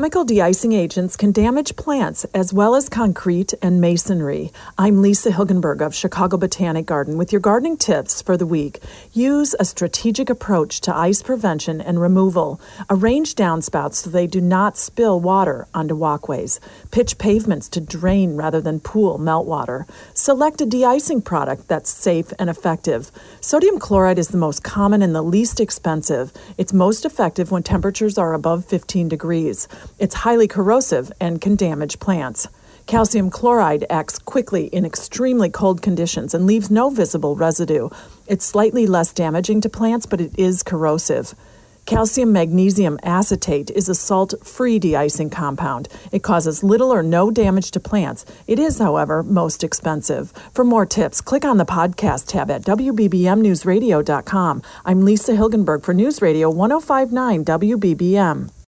Chemical de-icing agents can damage plants as well as concrete and masonry. I'm Lisa Hilgenberg of Chicago Botanic Garden with your gardening tips for the week. Use a strategic approach to ice prevention and removal. Arrange downspouts so they do not spill water onto walkways. Pitch pavements to drain rather than pool meltwater. Select a de-icing product that's safe and effective. Sodium chloride is the most common and the least expensive. It's most effective when temperatures are above 15 degrees. It's highly corrosive and can damage plants. Calcium chloride acts quickly in extremely cold conditions and leaves no visible residue. It's slightly less damaging to plants, but it is corrosive. Calcium magnesium acetate is a salt free de icing compound. It causes little or no damage to plants. It is, however, most expensive. For more tips, click on the podcast tab at WBBMNewsRadio.com. I'm Lisa Hilgenberg for News Radio 1059 WBBM.